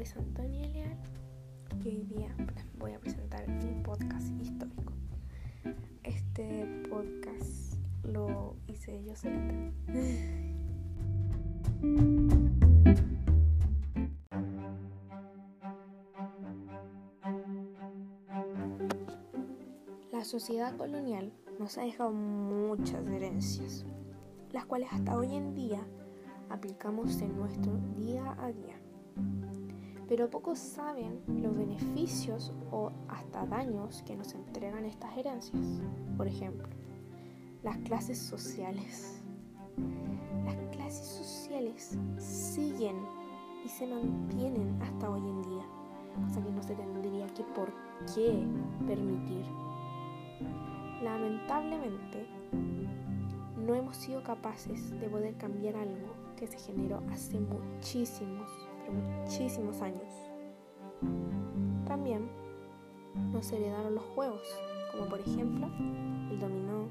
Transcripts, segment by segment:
nombre es Antonia Leal y hoy día voy a presentar mi podcast histórico. Este podcast lo hice yo solita. La sociedad colonial nos ha dejado muchas herencias, las cuales hasta hoy en día aplicamos en nuestro día a día. Pero pocos saben los beneficios o hasta daños que nos entregan estas herencias. Por ejemplo, las clases sociales. Las clases sociales siguen y se mantienen hasta hoy en día. O sea que no se tendría que por qué permitir. Lamentablemente, no hemos sido capaces de poder cambiar algo que se generó hace muchísimos, pero muchísimos años. También nos heredaron los juegos, como por ejemplo el dominó,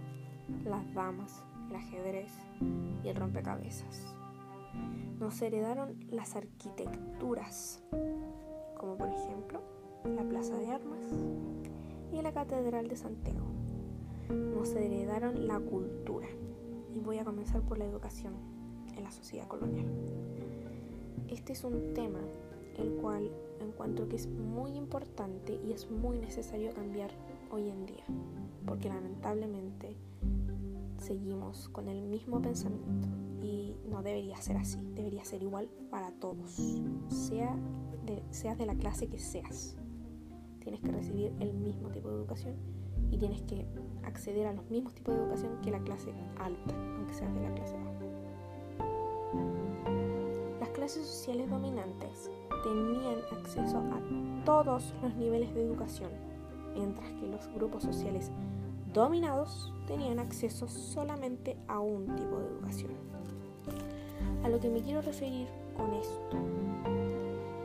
las damas, el ajedrez y el rompecabezas. Nos heredaron las arquitecturas, como por ejemplo la Plaza de Armas y la Catedral de Santiago. Nos heredaron la cultura. Y voy a comenzar por la educación en la sociedad colonial. Este es un tema el cual encuentro que es muy importante y es muy necesario cambiar hoy en día, porque lamentablemente seguimos con el mismo pensamiento y no debería ser así, debería ser igual para todos, sea de, seas de la clase que seas. Tienes que recibir el mismo tipo de educación y tienes que acceder a los mismos tipos de educación que la clase alta, aunque seas de la clase baja. Las clases sociales dominantes tenían acceso a todos los niveles de educación, mientras que los grupos sociales dominados tenían acceso solamente a un tipo de educación. A lo que me quiero referir con esto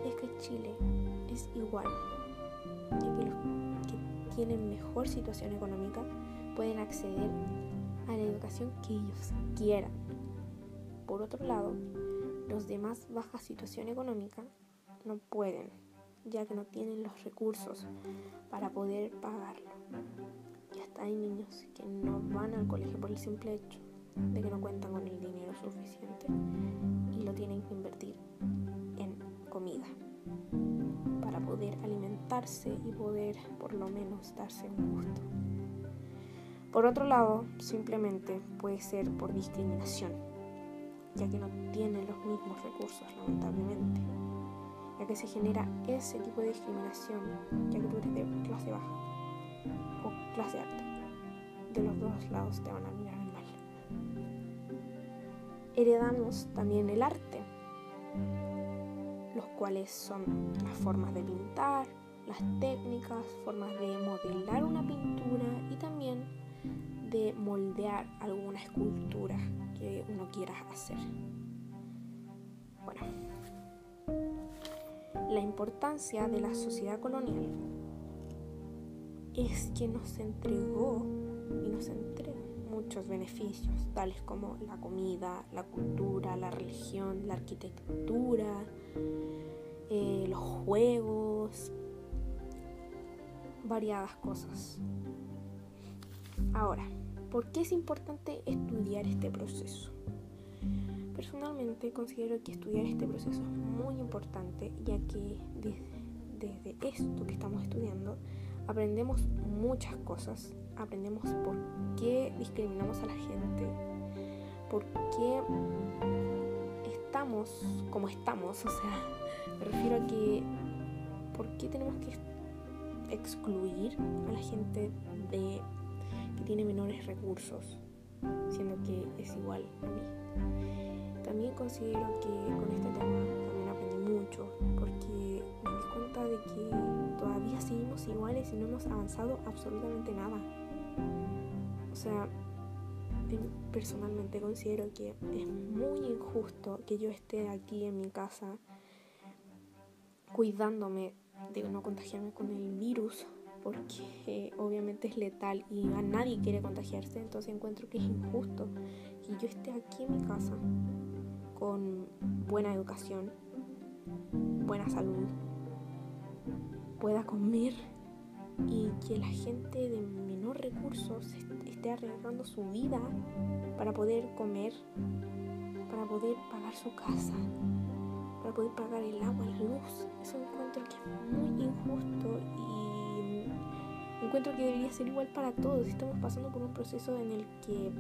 es que Chile es igual, ya que los que tienen mejor situación económica pueden acceder a la educación que ellos quieran. Por otro lado, los demás baja situación económica no pueden, ya que no tienen los recursos para poder pagarlo. Y hasta hay niños que no van al colegio por el simple hecho de que no cuentan con el dinero suficiente y lo tienen que invertir en comida para poder alimentarse y poder por lo menos darse un gusto. Por otro lado, simplemente puede ser por discriminación ya que no tienen los mismos recursos, lamentablemente, ya que se genera ese tipo de discriminación, ya que tú eres de clase baja o clase alta. De los dos lados te van a mirar mal. Heredamos también el arte, los cuales son las formas de pintar, las técnicas, formas de modelar una pintura y también moldear alguna escultura que uno quiera hacer. Bueno, la importancia de la sociedad colonial es que nos entregó y nos entrega muchos beneficios, tales como la comida, la cultura, la religión, la arquitectura, eh, los juegos, variadas cosas. Ahora, ¿por qué es importante estudiar este proceso? Personalmente considero que estudiar este proceso es muy importante ya que desde, esto que estamos estudiando aprendemos muchas cosas, aprendemos por qué discriminamos a la gente, por qué estamos como estamos, o sea, me refiero a que por qué tenemos que excluir a la gente de que tiene menores recursos, siendo que es igual a mí. También considero que con este tema también aprendí mucho, porque me di cuenta de que todavía seguimos iguales y no hemos avanzado absolutamente nada. O sea, personalmente considero que es muy injusto que yo esté aquí en mi casa cuidándome de no contagiarme con el virus porque obviamente es letal y a nadie quiere contagiarse, entonces encuentro que es injusto que yo esté aquí en mi casa con buena educación buena salud, pueda comer y que la gente de menor recursos esté arriesgando su vida para poder comer, para poder pagar su casa, para poder pagar el agua, la luz. Encuentro que debería ser igual para todos. Estamos pasando por un proceso en el que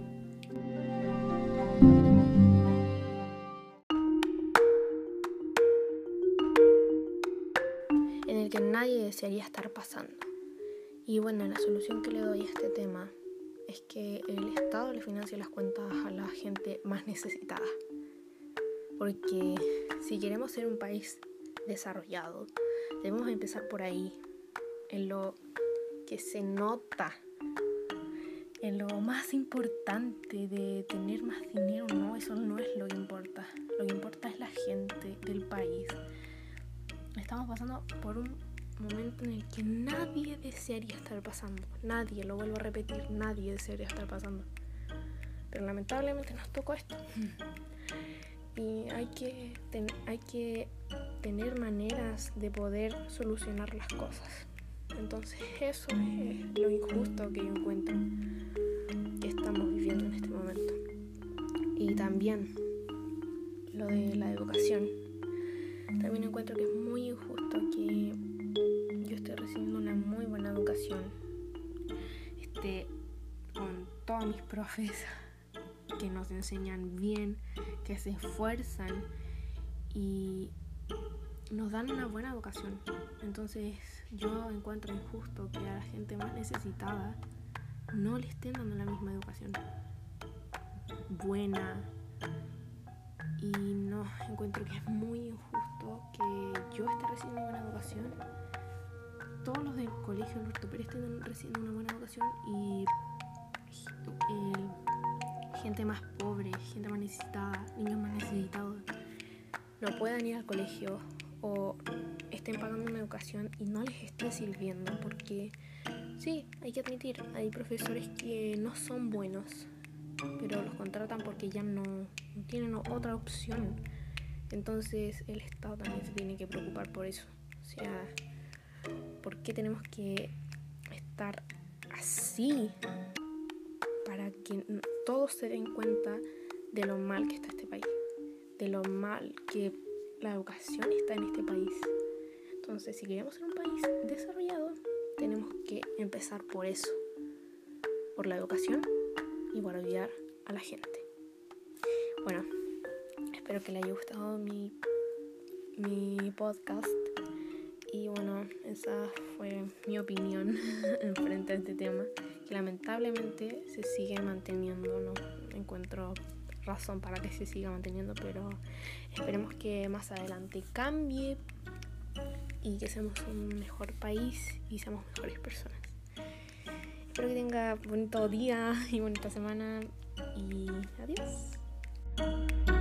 en el que nadie desearía estar pasando. Y bueno, la solución que le doy a este tema es que el Estado le financie las cuentas a la gente más necesitada. Porque si queremos ser un país desarrollado, debemos empezar por ahí, en lo se nota, en lo más importante de tener más dinero. No, eso no es lo que importa. Lo que importa es la gente del país. Estamos pasando por un momento en el que nadie desearía estar pasando. Nadie, lo vuelvo a repetir, nadie desearía estar pasando. Pero lamentablemente nos tocó esto. Y hay que, hay que tener maneras de poder solucionar las cosas. Entonces eso es lo injusto que yo encuentro que estamos viviendo en este momento. Y también lo de la educación. También encuentro que es muy injusto que estoy recibiendo una muy buena educación. Este, con todos mis profes que nos enseñan bien, que se esfuerzan y nos dan una buena educación. Entonces yo encuentro injusto que a la gente más necesitada no le estén dando la misma educación buena. Y no, encuentro que es muy injusto que yo esté recibiendo buena educación todos los del colegio Norte estén recibiendo una buena educación y gente más pobre, gente más necesitada, niños más necesitados, no puedan ir al colegio o estén pagando una educación y no les esté sirviendo porque sí, hay que admitir, hay profesores que no son buenos, pero los contratan porque ya no, tienen otra opción. Entonces el Estado también se tiene que preocupar por eso. O sea, ¿Por qué tenemos que estar así? Para que todos se den cuenta de lo mal que está este país, de lo mal que la educación está en este país. Entonces, si queremos ser un país desarrollado, tenemos que empezar por eso, por la educación y por ayudar a la gente. Bueno, espero que le haya gustado mi, mi podcast y bueno, esa fue mi opinión en frente a este tema, que lamentablemente se sigue manteniendo, no encuentro razón para que se siga manteniendo, pero esperemos que más adelante cambie y que seamos un mejor país y seamos mejores personas. Espero que tenga bonito día y bonita semana y adiós.